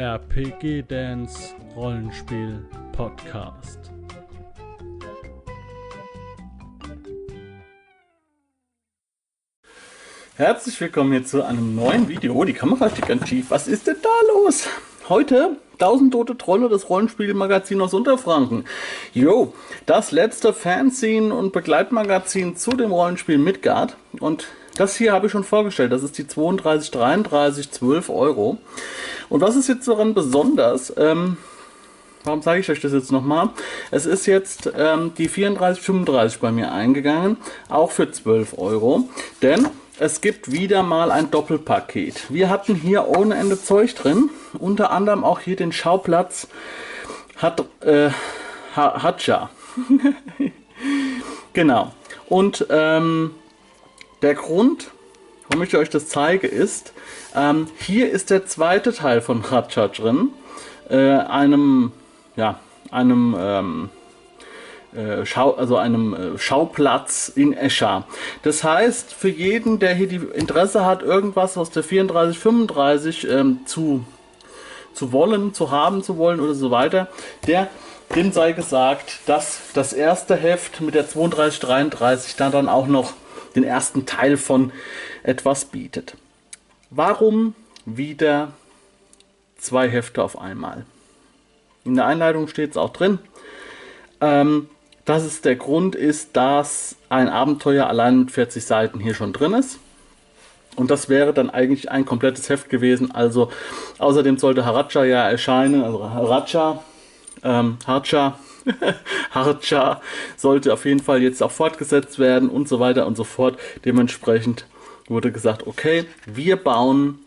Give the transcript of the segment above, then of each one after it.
RPG Dance Rollenspiel Podcast. Herzlich willkommen hier zu einem neuen Video. Oh, die Kamera steht ganz schief. Was ist denn da los? Heute 1000 tote Trolle, das Rollenspielmagazin aus Unterfranken. Jo, das letzte Fanzine und Begleitmagazin zu dem Rollenspiel Midgard. Und das hier habe ich schon vorgestellt. Das ist die 32, 33, 12 Euro. Und was ist jetzt daran besonders? Ähm, warum sage ich euch das jetzt nochmal? Es ist jetzt ähm, die 34, 35 bei mir eingegangen. Auch für 12 Euro. Denn es gibt wieder mal ein Doppelpaket. Wir hatten hier ohne Ende Zeug drin. Unter anderem auch hier den Schauplatz hat äh, Hatcha. genau. Und ähm, der Grund, warum ich euch das zeige, ist, ähm, hier ist der zweite Teil von Hatcha drin. Äh, einem, ja, einem, ähm, äh, Schau, also einem äh, Schauplatz in Escher. Das heißt, für jeden, der hier die Interesse hat, irgendwas aus der 34, 35 ähm, zu, zu wollen, zu haben zu wollen oder so weiter, der dem sei gesagt, dass das erste Heft mit der 32, 33 dann, dann auch noch den ersten Teil von etwas bietet. Warum wieder zwei Hefte auf einmal? In der Einleitung steht es auch drin, ähm, dass es der Grund ist, dass ein Abenteuer allein mit 40 Seiten hier schon drin ist. Und das wäre dann eigentlich ein komplettes Heft gewesen. Also außerdem sollte Haracha ja erscheinen, also Haracha, ähm, Harcha, Harcha sollte auf jeden Fall jetzt auch fortgesetzt werden und so weiter und so fort. Dementsprechend wurde gesagt, okay, wir bauen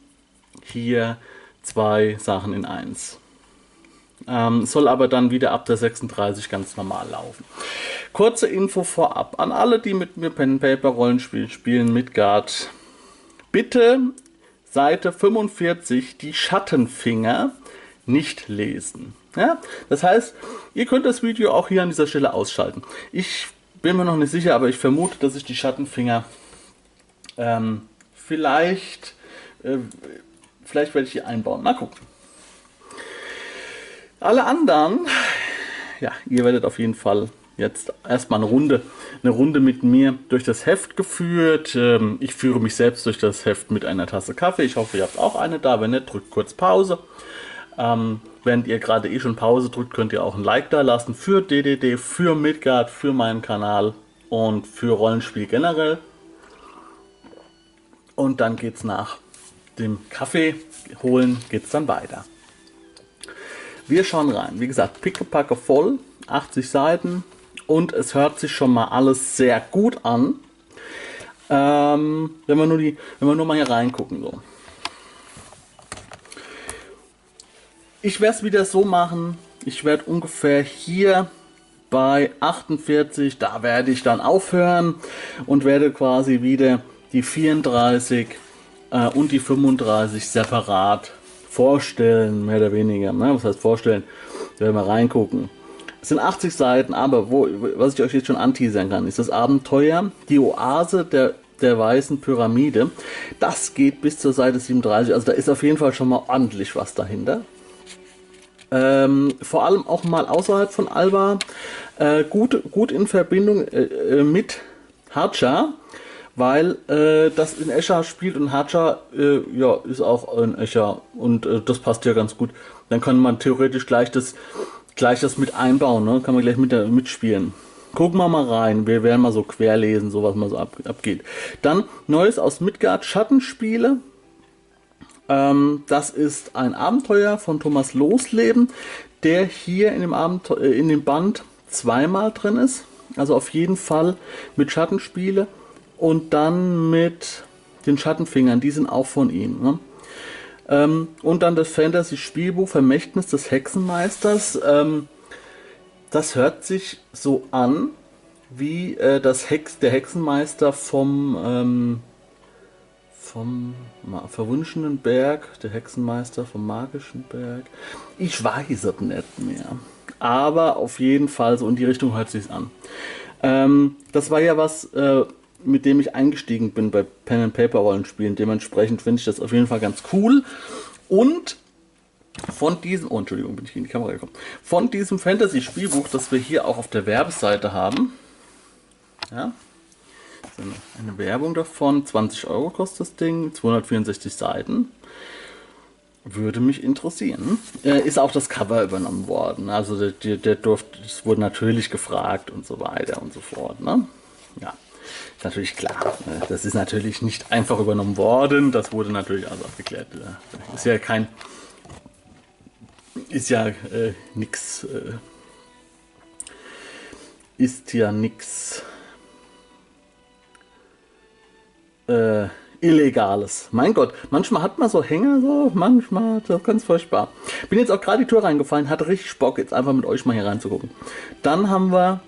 hier zwei Sachen in eins. Ähm, soll aber dann wieder ab der 36 ganz normal laufen. Kurze Info vorab an alle, die mit mir Pen Paper Rollenspiel spielen, Midgard. Bitte Seite 45, die Schattenfinger, nicht lesen. Ja? Das heißt, ihr könnt das Video auch hier an dieser Stelle ausschalten. Ich bin mir noch nicht sicher, aber ich vermute, dass ich die Schattenfinger ähm, vielleicht, äh, vielleicht werde ich die einbauen. Mal gucken. Alle anderen, ja, ihr werdet auf jeden Fall jetzt erstmal eine Runde, eine Runde mit mir durch das Heft geführt. Ähm, ich führe mich selbst durch das Heft mit einer Tasse Kaffee. Ich hoffe, ihr habt auch eine da. Wenn nicht, drückt kurz Pause. Während ihr gerade eh schon Pause drückt, könnt ihr auch ein Like da lassen für DDD, für Midgard, für meinen Kanal und für Rollenspiel generell. Und dann geht's nach dem Kaffee holen, geht's dann weiter. Wir schauen rein. Wie gesagt, pickepacke voll, 80 Seiten und es hört sich schon mal alles sehr gut an. Ähm, wenn wir nur die, wenn wir nur mal hier reingucken so. Ich werde es wieder so machen. Ich werde ungefähr hier bei 48, da werde ich dann aufhören und werde quasi wieder die 34 äh, und die 35 separat vorstellen, mehr oder weniger. Ne? Was heißt vorstellen? Wir werden mal reingucken. Es sind 80 Seiten, aber wo, was ich euch jetzt schon anteasern kann, ist das Abenteuer, die Oase der, der weißen Pyramide. Das geht bis zur Seite 37, also da ist auf jeden Fall schon mal ordentlich was dahinter. Ähm, vor allem auch mal außerhalb von Alba, äh, gut, gut in Verbindung äh, äh mit Harcha, weil äh, das in Escher spielt und Harcha äh, ja, ist auch in Escher und äh, das passt ja ganz gut. Dann kann man theoretisch gleich das, gleich das mit einbauen, ne? kann man gleich mit, mitspielen. Gucken wir mal rein, wir werden mal so querlesen, so was mal so ab, abgeht. Dann Neues aus Midgard, Schattenspiele. Ähm, das ist ein Abenteuer von Thomas Losleben, der hier in dem, Abenteuer, äh, in dem Band zweimal drin ist. Also auf jeden Fall mit Schattenspiele und dann mit den Schattenfingern, die sind auch von ihm. Ne? Ähm, und dann das Fantasy-Spielbuch Vermächtnis des Hexenmeisters. Ähm, das hört sich so an wie äh, das Hex, der Hexenmeister vom, ähm, vom verwunschenen Berg, der Hexenmeister vom magischen Berg. Ich weiß es nicht mehr. Aber auf jeden Fall so in die Richtung hört sich an. Ähm, das war ja was, äh, mit dem ich eingestiegen bin bei Pen and Paper Rollenspielen. Dementsprechend finde ich das auf jeden Fall ganz cool. Und von diesem, oh Entschuldigung, bin ich in die Kamera gekommen, von diesem Fantasy-Spielbuch, das wir hier auch auf der Werbeseite haben. Ja, eine, Werbung davon, 20 Euro kostet das Ding, 264 Seiten. Würde mich interessieren. Äh, ist auch das Cover übernommen worden. Also der, der, der durfte, es wurde natürlich gefragt und so weiter und so fort. Ne? Ja, ist natürlich klar. Ne? Das ist natürlich nicht einfach übernommen worden. Das wurde natürlich also abgeklärt. Ist ja kein, ist ja äh, nix, äh, ist ja nix äh, Illegales. Mein Gott, manchmal hat man so Hänger, so, manchmal, das ist ganz furchtbar. Bin jetzt auch gerade die Tür reingefallen, hatte richtig Bock, jetzt einfach mit euch mal hier reinzugucken. Dann haben wir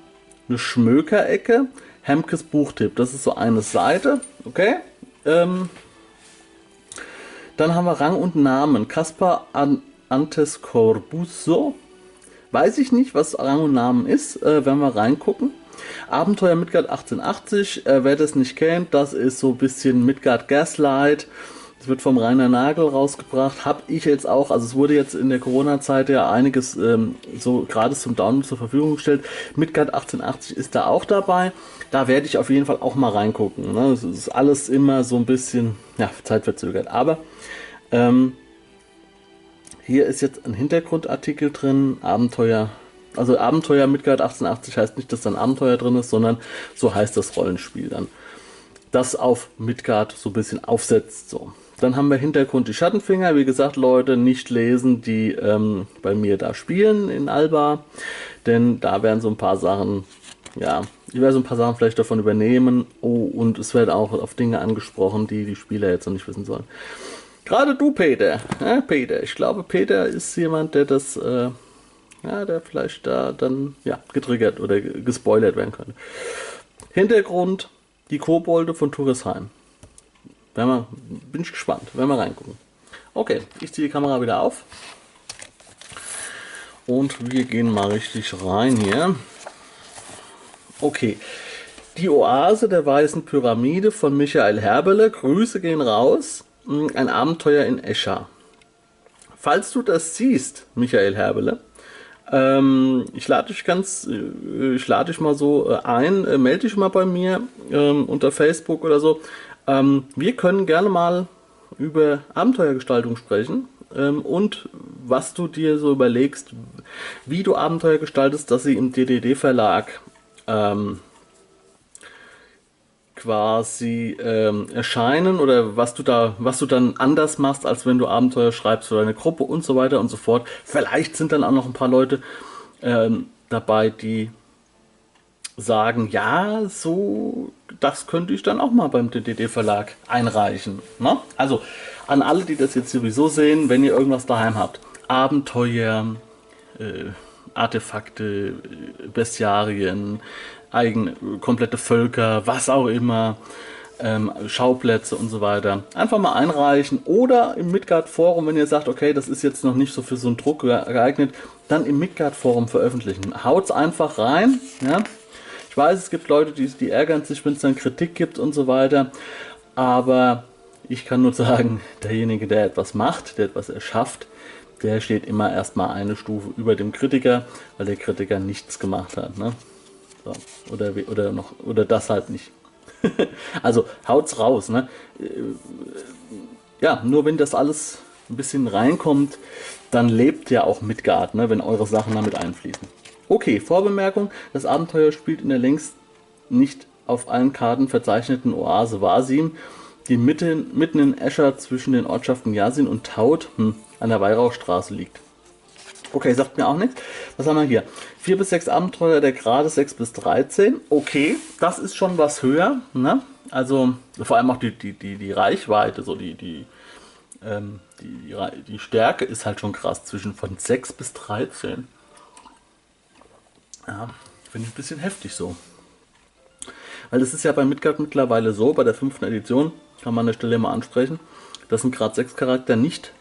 eine Schmökerecke, Hemkes Buchtipp. Das ist so eine Seite, okay? Ähm, dann haben wir Rang und Namen. Caspar An Antes Corbuso. Weiß ich nicht, was Rang und Namen ist, äh, wenn wir reingucken. Abenteuer Midgard 1880, äh, wer das nicht kennt, das ist so ein bisschen Midgard Gaslight. Das wird vom Rainer Nagel rausgebracht. Habe ich jetzt auch, also es wurde jetzt in der Corona-Zeit ja einiges ähm, so gerade zum Download zur Verfügung gestellt. Midgard 1880 ist da auch dabei. Da werde ich auf jeden Fall auch mal reingucken. Ne? Ist alles immer so ein bisschen ja, zeitverzögert. Aber ähm, hier ist jetzt ein Hintergrundartikel drin, Abenteuer also Abenteuer Midgard 1880 heißt nicht, dass da ein Abenteuer drin ist, sondern so heißt das Rollenspiel dann. Das auf Midgard so ein bisschen aufsetzt. So. Dann haben wir Hintergrund die Schattenfinger. Wie gesagt, Leute, nicht lesen, die ähm, bei mir da spielen in Alba. Denn da werden so ein paar Sachen, ja, ich werde so ein paar Sachen vielleicht davon übernehmen. Oh, und es werden auch auf Dinge angesprochen, die die Spieler jetzt noch nicht wissen sollen. Gerade du, Peter. Ja, Peter. Ich glaube, Peter ist jemand, der das äh, ja, der vielleicht da dann ja, getriggert oder gespoilert werden könnte. Hintergrund, die Kobolde von Turisheim. Wir, bin ich gespannt, wenn wir reingucken. Okay, ich ziehe die Kamera wieder auf. Und wir gehen mal richtig rein hier. Okay, die Oase der Weißen Pyramide von Michael Herbele. Grüße gehen raus. Ein Abenteuer in Escher. Falls du das siehst, Michael Herbele, ähm, ich lade dich ganz, äh, ich lade dich mal so äh, ein, äh, melde dich mal bei mir ähm, unter Facebook oder so. Ähm, wir können gerne mal über Abenteuergestaltung sprechen ähm, und was du dir so überlegst, wie du Abenteuer gestaltest, dass sie im DDD-Verlag ähm, quasi ähm, erscheinen oder was du da, was du dann anders machst, als wenn du Abenteuer schreibst für deine Gruppe und so weiter und so fort. Vielleicht sind dann auch noch ein paar Leute ähm, dabei, die sagen, ja, so, das könnte ich dann auch mal beim DDD Verlag einreichen. Ne? Also an alle, die das jetzt sowieso sehen, wenn ihr irgendwas daheim habt, Abenteuer, äh, Artefakte, Bestiarien, eigene, komplette Völker, was auch immer, ähm, Schauplätze und so weiter. Einfach mal einreichen oder im Midgard-Forum, wenn ihr sagt, okay, das ist jetzt noch nicht so für so einen Druck geeignet, dann im Midgard-Forum veröffentlichen. Haut's einfach rein. Ja? Ich weiß, es gibt Leute, die, die ärgern sich, wenn es dann Kritik gibt und so weiter, aber ich kann nur sagen, derjenige, der etwas macht, der etwas erschafft, der steht immer erstmal eine Stufe über dem Kritiker, weil der Kritiker nichts gemacht hat. Ne? So. Oder, oder, noch, oder das halt nicht. also haut's raus. Ne? Äh, ja, nur wenn das alles ein bisschen reinkommt, dann lebt ja auch Midgard, ne? wenn eure Sachen damit einfließen. Okay, Vorbemerkung: Das Abenteuer spielt in der längst nicht auf allen Karten verzeichneten Oase Vasim, die mitten, mitten in Escher zwischen den Ortschaften Yasin und Taut hm, an der Weihrauchstraße liegt. Okay, sagt mir auch nichts. Was haben wir hier? 4 bis 6 Abenteuer der Grade 6 bis 13. Okay, das ist schon was höher. Ne? Also vor allem auch die, die, die, die Reichweite, so die, die, ähm, die, die Stärke ist halt schon krass zwischen von 6 bis 13. Ja, finde ich ein bisschen heftig so. Weil es ist ja bei Midgard mittlerweile so, bei der fünften Edition, kann man an der Stelle mal ansprechen, dass ein Grad 6 Charakter nicht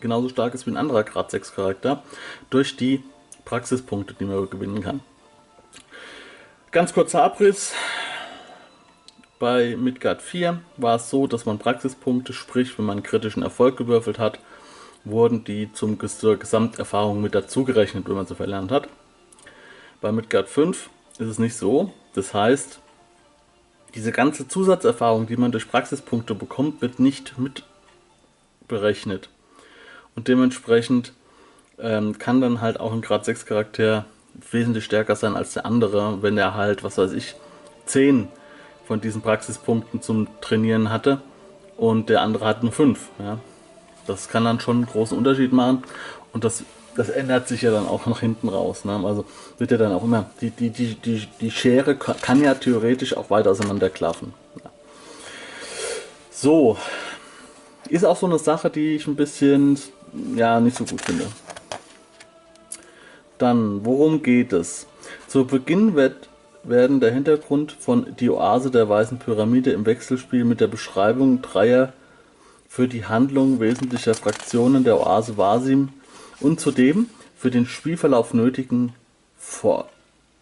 genauso stark ist wie ein anderer Grad 6 Charakter durch die Praxispunkte, die man gewinnen kann. Ganz kurzer Abriss. Bei Midgard 4 war es so, dass man Praxispunkte, sprich wenn man kritischen Erfolg gewürfelt hat, wurden die zum, zur Gesamterfahrung mit dazugerechnet, wenn man so verlernt hat. Bei Midgard 5 ist es nicht so. Das heißt, diese ganze Zusatzerfahrung, die man durch Praxispunkte bekommt, wird nicht mit berechnet. Und dementsprechend ähm, kann dann halt auch ein Grad 6 Charakter wesentlich stärker sein als der andere, wenn er halt, was weiß ich, 10 von diesen Praxispunkten zum Trainieren hatte und der andere hat nur 5. Ja. Das kann dann schon einen großen Unterschied machen und das, das ändert sich ja dann auch nach hinten raus. Ne? Also wird ja dann auch immer, die, die, die, die, die Schere kann ja theoretisch auch weiter auseinanderklaffen. Ja. So, ist auch so eine Sache, die ich ein bisschen, ja, nicht so gut finde. Dann, worum geht es? Zu Beginn wird, werden der Hintergrund von Die Oase der Weißen Pyramide im Wechselspiel mit der Beschreibung dreier für die Handlung wesentlicher Fraktionen der Oase Wasim und zudem für den Spielverlauf nötigen Vor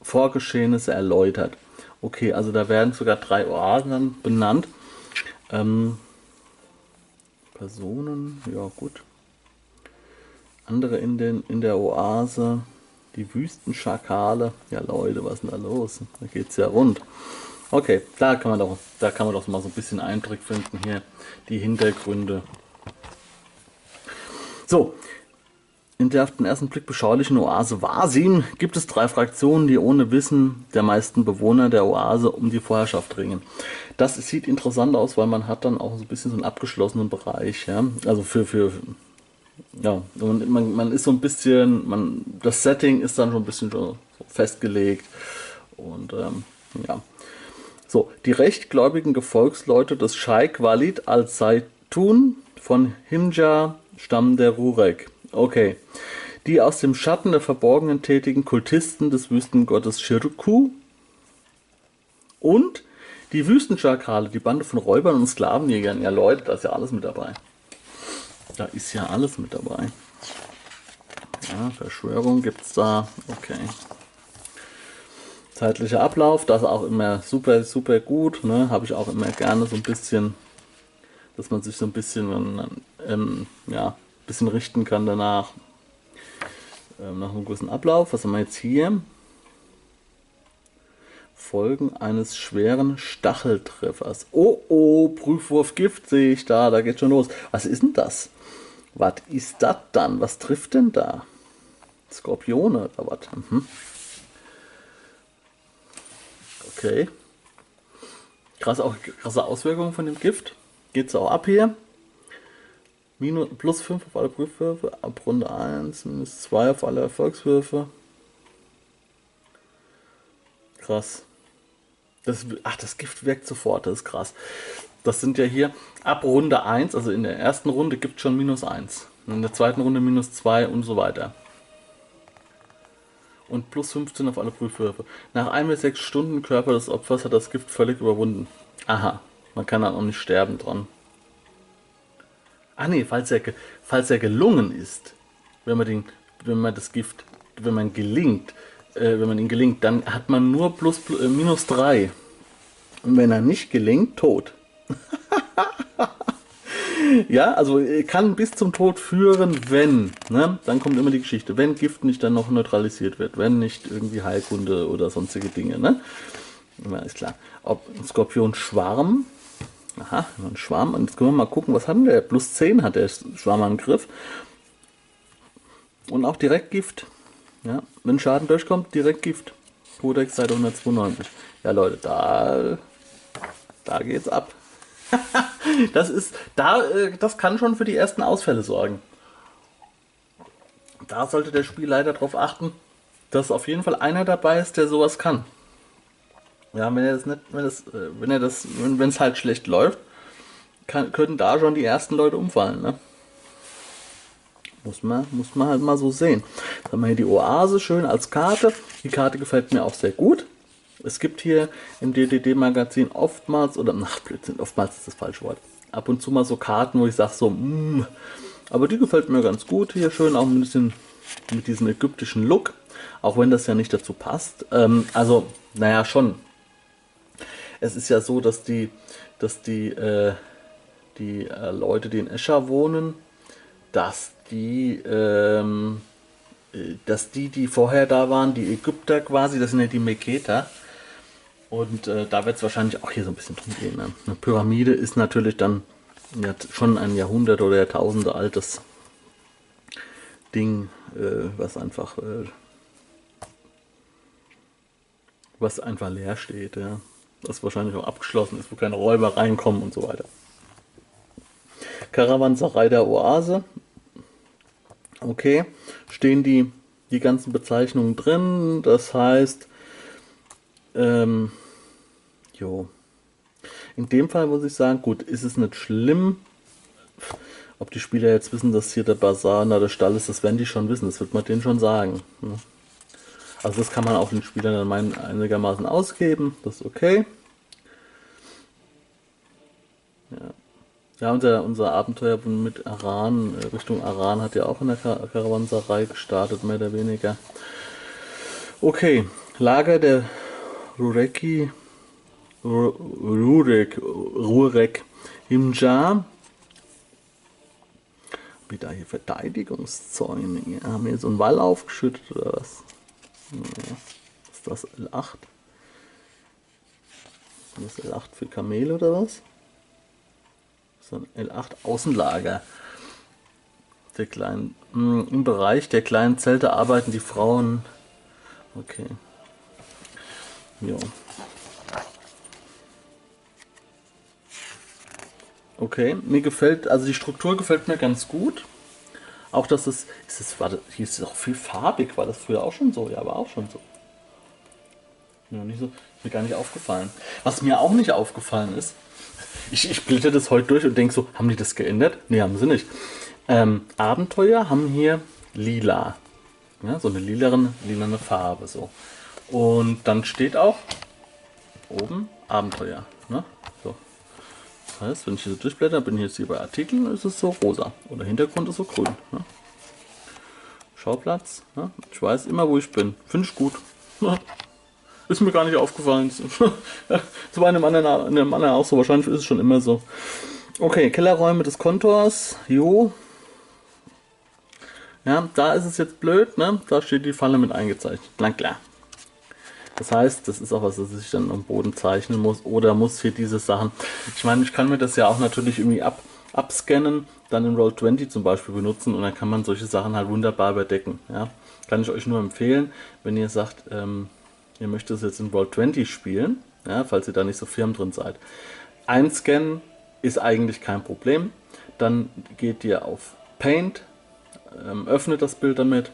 Vorgeschehnisse erläutert. Okay, also da werden sogar drei Oasen benannt. Ähm, Personen, ja gut. Andere in, den, in der Oase, die Wüstenschakale. Ja Leute, was ist denn da los? Da geht's ja rund. Okay, da kann man doch, da kann man doch mal so ein bisschen Eindruck finden hier, die Hintergründe. So, in der auf den ersten Blick beschaulichen Oase Wasim gibt es drei Fraktionen, die ohne Wissen der meisten Bewohner der Oase um die Vorherrschaft ringen. Das sieht interessant aus, weil man hat dann auch so ein bisschen so einen abgeschlossenen Bereich. Ja? Also für, für ja, man, man ist so ein bisschen, man, das Setting ist dann schon ein bisschen so festgelegt. Und ähm, ja. So, die rechtgläubigen Gefolgsleute des Scheik Walid al-Zaitun von Himja stammen der Rurek. Okay. Die aus dem Schatten der Verborgenen tätigen Kultisten des Wüstengottes Shirku und die Wüstenschakale, die Bande von Räubern und Sklavenjägern. Ja, Leute, da ist ja alles mit dabei. Da ist ja alles mit dabei. Ja, Verschwörung gibt es da. Okay. Zeitlicher Ablauf, das auch immer super, super gut. Ne? Habe ich auch immer gerne so ein bisschen, dass man sich so ein bisschen ähm, ja, bisschen richten kann danach. Ähm, nach einem gewissen Ablauf. Was haben wir jetzt hier? Folgen eines schweren Stacheltreffers. Oh oh, Prüfwurf Gift sehe ich da, da geht schon los. Was ist denn das? Was ist das dann? Was trifft denn da? Skorpione oder was? Mhm. Okay. Krasse, auch, krasse Auswirkungen von dem Gift. Geht es auch ab hier. Minus, plus 5 auf alle Prüfwürfe, ab Runde 1, minus 2 auf alle Erfolgswürfe. Krass. Das, ach, das Gift wirkt sofort, das ist krass. Das sind ja hier ab Runde 1, also in der ersten Runde gibt es schon minus 1. In der zweiten Runde minus 2 und so weiter. Und plus 15 auf alle Prüfwürfe. Nach 1 bis 6 Stunden Körper des Opfers hat das Gift völlig überwunden. Aha, man kann dann auch nicht sterben dran. Ah nee, falls er, falls er gelungen ist, wenn man, den, wenn man das Gift, wenn man gelingt, äh, wenn man ihn gelingt, dann hat man nur plus, plus äh, minus 3. Und wenn er nicht gelingt, tot. ja, also äh, kann bis zum Tod führen, wenn, ne? Dann kommt immer die Geschichte, wenn Gift nicht dann noch neutralisiert wird, wenn nicht irgendwie Heilkunde oder sonstige Dinge, ne? Ja, ist klar. Ob Skorpion Schwarm Aha, ein Schwarm. Und jetzt können wir mal gucken, was hat der? Plus 10 hat der Schwarmangriff. Und auch direkt Gift. Ja, wenn Schaden durchkommt, direkt Gift. Codex Seite 192. Ja, Leute, da, da geht's ab. das ist, da, äh, das kann schon für die ersten Ausfälle sorgen. Da sollte der Spielleiter darauf achten, dass auf jeden Fall einer dabei ist, der sowas kann. Ja, wenn er das nicht, wenn das, äh, wenn er das, wenn es halt schlecht läuft, kann, können da schon die ersten Leute umfallen, ne? Muss man, muss man halt mal so sehen. Jetzt haben wir hier die Oase schön als Karte. Die Karte gefällt mir auch sehr gut. Es gibt hier im DDD-Magazin oftmals, oder ach Blödsinn, oftmals ist das falsche Wort. Ab und zu mal so Karten, wo ich sage so, mm, aber die gefällt mir ganz gut. Hier schön auch ein bisschen mit diesem ägyptischen Look. Auch wenn das ja nicht dazu passt. Ähm, also, naja, schon es ist ja so, dass die, dass die, äh, die äh, Leute, die in Escher wohnen, dass die, ähm, äh, dass die, die vorher da waren, die Ägypter quasi, das sind ja die Meketer. Und äh, da wird es wahrscheinlich auch hier so ein bisschen drum gehen. Ne? Eine Pyramide ist natürlich dann schon ein Jahrhundert oder Jahrtausende altes Ding, äh, was einfach äh, was einfach leer steht, ja. Das wahrscheinlich auch abgeschlossen ist, wo keine Räuber reinkommen und so weiter. Karawanserei der Oase. Okay, stehen die, die ganzen Bezeichnungen drin. Das heißt, ähm, jo. In dem Fall muss ich sagen, gut, ist es nicht schlimm, ob die Spieler jetzt wissen, dass hier der Bazar oder der Stall ist, das werden die schon wissen, das wird man denen schon sagen. Ne? Also das kann man auch den Spielern dann meinen einigermaßen ausgeben, das ist okay. Ja, ja unser, unser Abenteuer mit Aran, äh, Richtung Aran hat ja auch in der Kar Karawanserei gestartet, mehr oder weniger. Okay, Lager der Rureki, Rurek, Rurek Himja. Wieder hier Verteidigungszäune. Haben wir so einen Wall aufgeschüttet oder was? Ist das L8? Ist das L8 für Kamel oder was? Ist ein L8 Außenlager. Der kleinen, hm, Im Bereich der kleinen Zelte arbeiten die Frauen. Okay. Ja. Okay, mir gefällt, also die Struktur gefällt mir ganz gut. Auch dass es, ist es war, hier ist es auch viel farbig, war das früher auch schon so? Ja, aber auch schon so. Ja, nicht so, ist mir gar nicht aufgefallen. Was mir auch nicht aufgefallen ist, ich, ich blätter das heute durch und denke so, haben die das geändert? Nee, haben sie nicht. Ähm, Abenteuer haben hier lila. Ja, so eine lilane, lilane Farbe. So. Und dann steht auch oben Abenteuer. Ne? So. Das heißt, wenn ich hier so durchblätter, bin ich jetzt hier bei Artikeln, ist es so rosa. Oder Hintergrund ist so grün. Ne? Schauplatz. Ne? Ich weiß immer, wo ich bin. Finde ich gut. Ne? Ist mir gar nicht aufgefallen. in einem, anderen, in einem anderen auch so. Wahrscheinlich ist es schon immer so. Okay, Kellerräume des Kontors. Jo. Ja, da ist es jetzt blöd, ne? Da steht die Falle mit eingezeichnet. Na klar. Das heißt, das ist auch was, das ich dann am Boden zeichnen muss oder muss hier diese Sachen. Ich meine, ich kann mir das ja auch natürlich irgendwie ab, abscannen, dann in Roll20 zum Beispiel benutzen und dann kann man solche Sachen halt wunderbar überdecken. Ja? Kann ich euch nur empfehlen, wenn ihr sagt, ähm, ihr möchtet es jetzt in Roll20 spielen, ja, falls ihr da nicht so firm drin seid. Einscannen ist eigentlich kein Problem. Dann geht ihr auf Paint, ähm, öffnet das Bild damit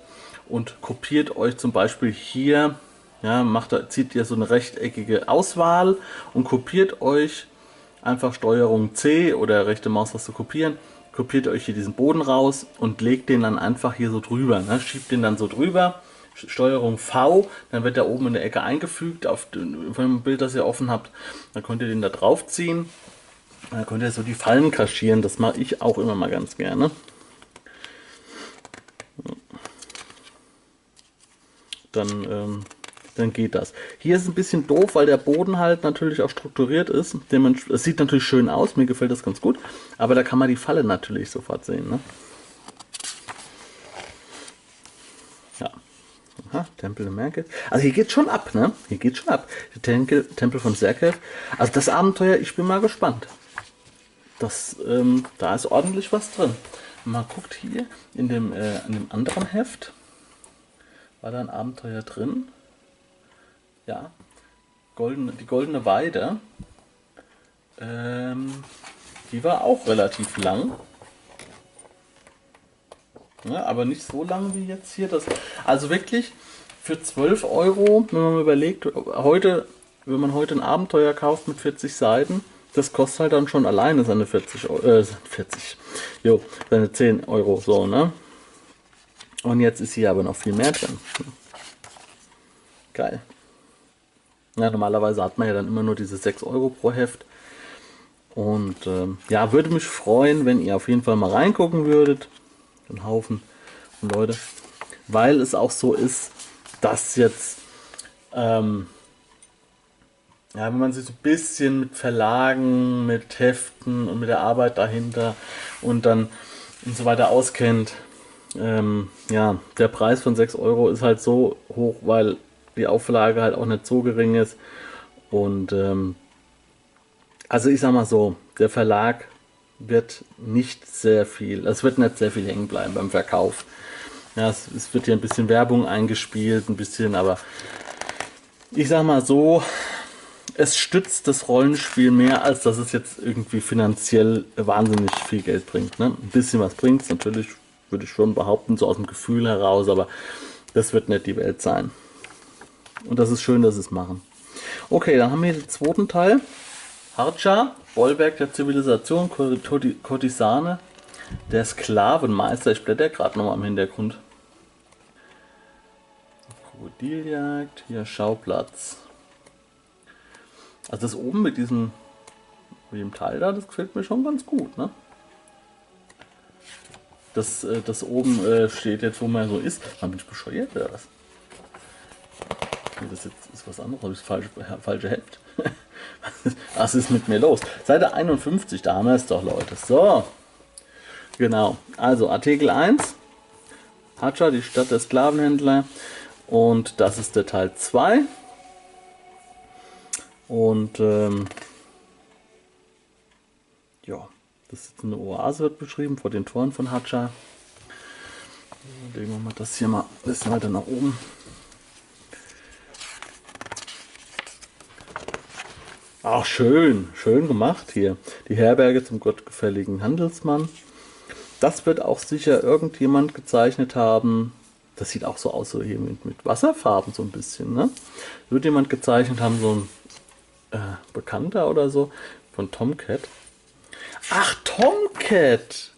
und kopiert euch zum Beispiel hier ja, macht, zieht ihr so eine rechteckige Auswahl und kopiert euch einfach Steuerung C oder rechte Maustaste kopieren, kopiert euch hier diesen Boden raus und legt den dann einfach hier so drüber. Ne? Schiebt den dann so drüber. Steuerung V, dann wird der oben in der Ecke eingefügt auf dem, Bild, das ihr offen habt. Dann könnt ihr den da drauf ziehen. Dann könnt ihr so die Fallen kaschieren. Das mache ich auch immer mal ganz gerne. Dann ähm, dann geht das. Hier ist es ein bisschen doof, weil der Boden halt natürlich auch strukturiert ist. Es sieht natürlich schön aus, mir gefällt das ganz gut, aber da kann man die Falle natürlich sofort sehen. Ne? Ja. Aha, Tempel der Merkel. Also hier geht schon ab, ne? Hier geht schon ab. Der Tempel, Tempel von Serkev. Also das Abenteuer, ich bin mal gespannt. Das, ähm, da ist ordentlich was drin. Mal guckt hier in dem, äh, in dem anderen Heft. War da ein Abenteuer drin? Ja, goldene, die Goldene Weide, ähm, die war auch relativ lang. Ja, aber nicht so lang wie jetzt hier. Das, also wirklich für 12 Euro, wenn man überlegt, heute, wenn man heute ein Abenteuer kauft mit 40 Seiten, das kostet halt dann schon alleine seine 40 Euro, äh, 40, jo, seine 10 Euro, so, ne? Und jetzt ist hier aber noch viel mehr drin. Geil. Ja, normalerweise hat man ja dann immer nur diese 6 Euro pro Heft. Und ähm, ja, würde mich freuen, wenn ihr auf jeden Fall mal reingucken würdet. Ein Haufen Leute. Weil es auch so ist, dass jetzt, ähm, ja, wenn man sich so ein bisschen mit Verlagen, mit Heften und mit der Arbeit dahinter und dann und so weiter auskennt, ähm, ja, der Preis von 6 Euro ist halt so hoch, weil die Auflage halt auch nicht so gering ist. Und ähm, also ich sag mal so, der Verlag wird nicht sehr viel, es wird nicht sehr viel hängen bleiben beim Verkauf. Ja, es, es wird hier ein bisschen Werbung eingespielt, ein bisschen, aber ich sag mal so, es stützt das Rollenspiel mehr, als dass es jetzt irgendwie finanziell wahnsinnig viel Geld bringt. Ne? Ein bisschen was bringt es natürlich, würde ich schon behaupten, so aus dem Gefühl heraus, aber das wird nicht die Welt sein. Und das ist schön, dass sie es machen. Okay, dann haben wir den zweiten Teil. Harcha, Bollwerk der Zivilisation, Kurtisane, der Sklavenmeister. Ich blätter gerade nochmal im Hintergrund. Krokodiljagd, hier Schauplatz. Also das oben mit diesem, mit dem Teil da, das gefällt mir schon ganz gut, ne? Das, äh, das oben äh, steht jetzt, wo man so ist. Man bin ich bescheuert oder was? Das jetzt ist was anderes, habe ich das falsche, falsche Heft. was ist mit mir los? Seite 51, da haben wir es doch, Leute. So. Genau. Also Artikel 1. Hacha, die Stadt der Sklavenhändler. Und das ist der Teil 2. Und ähm, ja, das ist eine Oase, wird beschrieben vor den Toren von Hacha. Legen wir mal das hier mal ein bisschen weiter nach oben. Ach, schön, schön gemacht hier. Die Herberge zum gottgefälligen Handelsmann. Das wird auch sicher irgendjemand gezeichnet haben. Das sieht auch so aus, so hier mit, mit Wasserfarben so ein bisschen. Ne? Wird jemand gezeichnet haben, so ein äh, Bekannter oder so von Tomcat. Ach, Tomcat!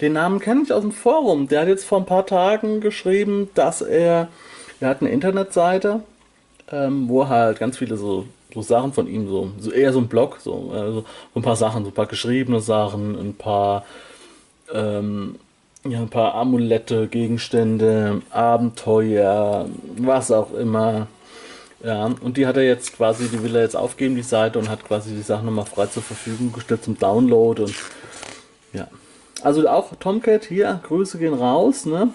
Den Namen kenne ich aus dem Forum. Der hat jetzt vor ein paar Tagen geschrieben, dass er, er hat eine Internetseite, ähm, wo halt ganz viele so, so Sachen von ihm, so, so eher so ein Blog, so, äh, so ein paar Sachen, so ein paar geschriebene Sachen, ein paar, ähm, ja, ein paar Amulette, Gegenstände, Abenteuer, was auch immer, ja, und die hat er jetzt quasi, die will er jetzt aufgeben, die Seite, und hat quasi die Sachen nochmal frei zur Verfügung gestellt zum Download und ja. Also auch Tomcat hier, Grüße gehen raus, ne?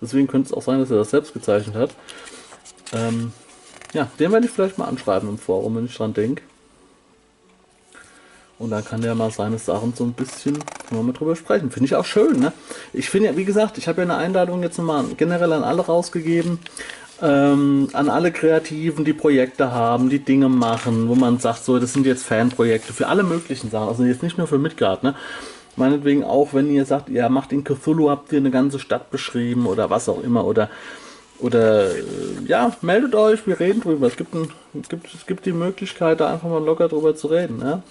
Deswegen könnte es auch sein, dass er das selbst gezeichnet hat. Ähm, ja, den werde ich vielleicht mal anschreiben im Forum, wenn ich dran denke. Und dann kann der mal seine Sachen so ein bisschen mal mit drüber sprechen. Finde ich auch schön, ne? Ich finde ja, wie gesagt, ich habe ja eine Einladung jetzt nochmal generell an alle rausgegeben ähm, an alle Kreativen, die Projekte haben, die Dinge machen, wo man sagt, so, das sind jetzt Fanprojekte für alle möglichen Sachen, also jetzt nicht nur für Midgard, ne? Meinetwegen auch, wenn ihr sagt, ihr macht in Cthulhu, habt ihr eine ganze Stadt beschrieben oder was auch immer oder oder äh, ja, meldet euch, wir reden drüber. Es gibt, ein, es gibt, es gibt die Möglichkeit, da einfach mal locker drüber zu reden. Ne?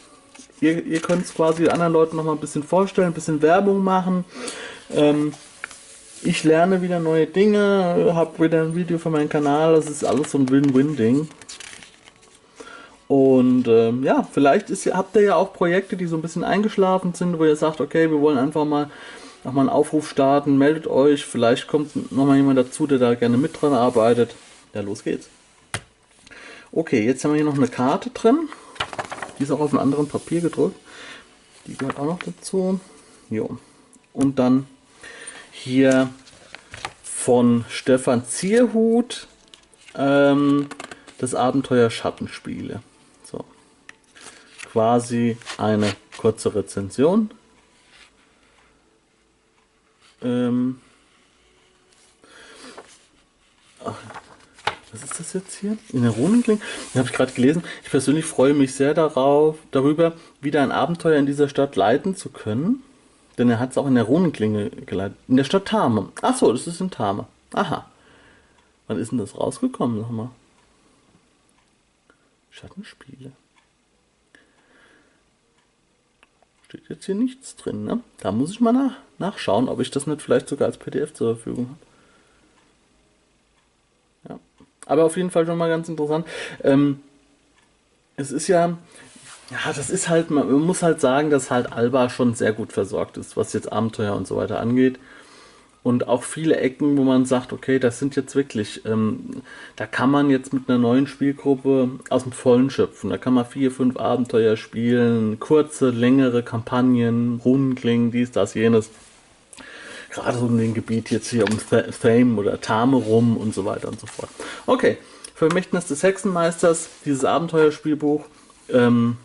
Ihr, ihr könnt es quasi anderen Leuten noch mal ein bisschen vorstellen, ein bisschen Werbung machen. Ähm, ich lerne wieder neue Dinge, habe wieder ein Video für meinen Kanal, das ist alles so ein Win-Win-Ding. Und ähm, ja, vielleicht ist, habt ihr ja auch Projekte, die so ein bisschen eingeschlafen sind, wo ihr sagt, okay, wir wollen einfach mal nochmal einen Aufruf starten, meldet euch, vielleicht kommt nochmal jemand dazu, der da gerne mit dran arbeitet. Ja, los geht's. Okay, jetzt haben wir hier noch eine Karte drin. Die ist auch auf einem anderen Papier gedrückt. Die gehört auch noch dazu. Jo. Und dann hier von Stefan Zierhut ähm, das Abenteuer Schattenspiele. So. Quasi eine kurze Rezension. Ähm, ach, was ist das jetzt hier? In der Runenkling? Den habe ich gerade gelesen. Ich persönlich freue mich sehr darauf, darüber, wieder ein Abenteuer in dieser Stadt leiten zu können. Denn er hat es auch in der Runenklinge geleitet. In der Stadt Tame. Achso, das ist in Tame. Aha. Wann ist denn das rausgekommen nochmal? Schattenspiele. Steht jetzt hier nichts drin, ne? Da muss ich mal nach, nachschauen, ob ich das nicht vielleicht sogar als PDF zur Verfügung habe. Ja. Aber auf jeden Fall schon mal ganz interessant. Ähm, es ist ja, ja, das ist halt, man muss halt sagen, dass halt Alba schon sehr gut versorgt ist, was jetzt Abenteuer und so weiter angeht. Und auch viele Ecken, wo man sagt, okay, das sind jetzt wirklich, ähm, da kann man jetzt mit einer neuen Spielgruppe aus dem Vollen schöpfen. Da kann man vier, fünf Abenteuer spielen, kurze, längere Kampagnen, Runenklingen, dies, das, jenes. Gerade so in dem Gebiet jetzt hier um Fame oder Tame rum und so weiter und so fort. Okay, Vermächtnis des Hexenmeisters, dieses Abenteuerspielbuch. Ähm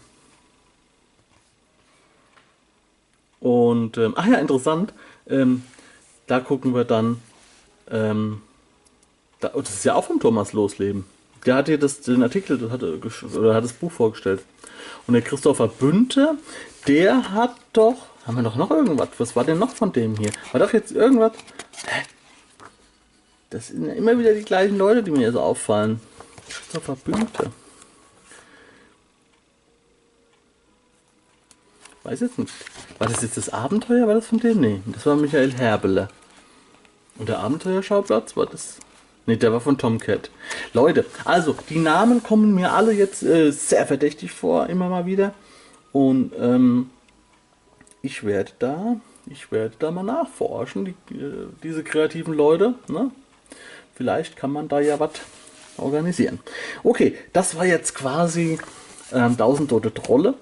und, ähm, ach ja, interessant. Ähm, da gucken wir dann, ähm, da, oh, das ist ja auch vom Thomas Losleben. Der hat hier das, den Artikel, hat, oder hat das Buch vorgestellt. Und der Christopher Bünte, der hat doch, haben wir doch noch irgendwas? Was war denn noch von dem hier? War doch jetzt irgendwas? Das sind ja immer wieder die gleichen Leute, die mir so auffallen. Christopher Bünte. Weiß jetzt nicht. War das jetzt das Abenteuer? War das von dem? Nee, das war Michael Herbele. Und der Abenteuerschauplatz war das. Nee, der war von Tomcat. Leute, also die Namen kommen mir alle jetzt äh, sehr verdächtig vor, immer mal wieder. Und ähm, ich werde da, ich werde da mal nachforschen, die, äh, diese kreativen Leute. Ne? Vielleicht kann man da ja was organisieren. Okay, das war jetzt quasi ähm, 1000 Tote Trolle.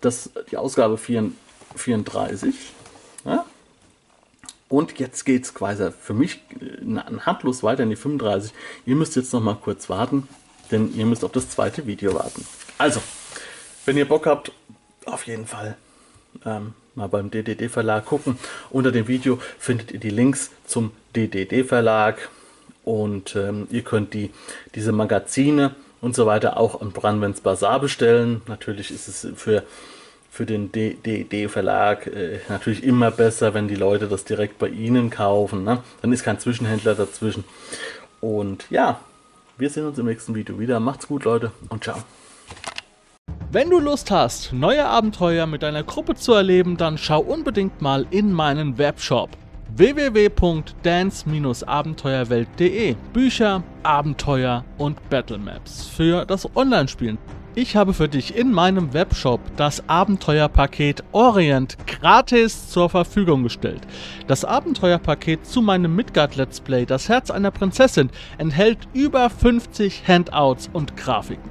Das, die Ausgabe 34. Ja? Und jetzt geht es quasi für mich handlos weiter in die 35. Ihr müsst jetzt noch mal kurz warten, denn ihr müsst auf das zweite Video warten. Also, wenn ihr Bock habt, auf jeden Fall ähm, mal beim DDD Verlag gucken. Unter dem Video findet ihr die Links zum DDD Verlag und ähm, ihr könnt die, diese Magazine und so weiter auch am Brandwens Bazaar bestellen. Natürlich ist es für für den DD-Verlag äh, natürlich immer besser, wenn die Leute das direkt bei Ihnen kaufen. Ne? Dann ist kein Zwischenhändler dazwischen. Und ja, wir sehen uns im nächsten Video wieder. Macht's gut, Leute, und ciao. Wenn du Lust hast, neue Abenteuer mit deiner Gruppe zu erleben, dann schau unbedingt mal in meinen Webshop www.dance-abenteuerwelt.de Bücher, Abenteuer und Battlemaps für das Online-Spielen. Ich habe für dich in meinem Webshop das Abenteuerpaket Orient gratis zur Verfügung gestellt. Das Abenteuerpaket zu meinem Midgard Let's Play Das Herz einer Prinzessin enthält über 50 Handouts und Grafiken.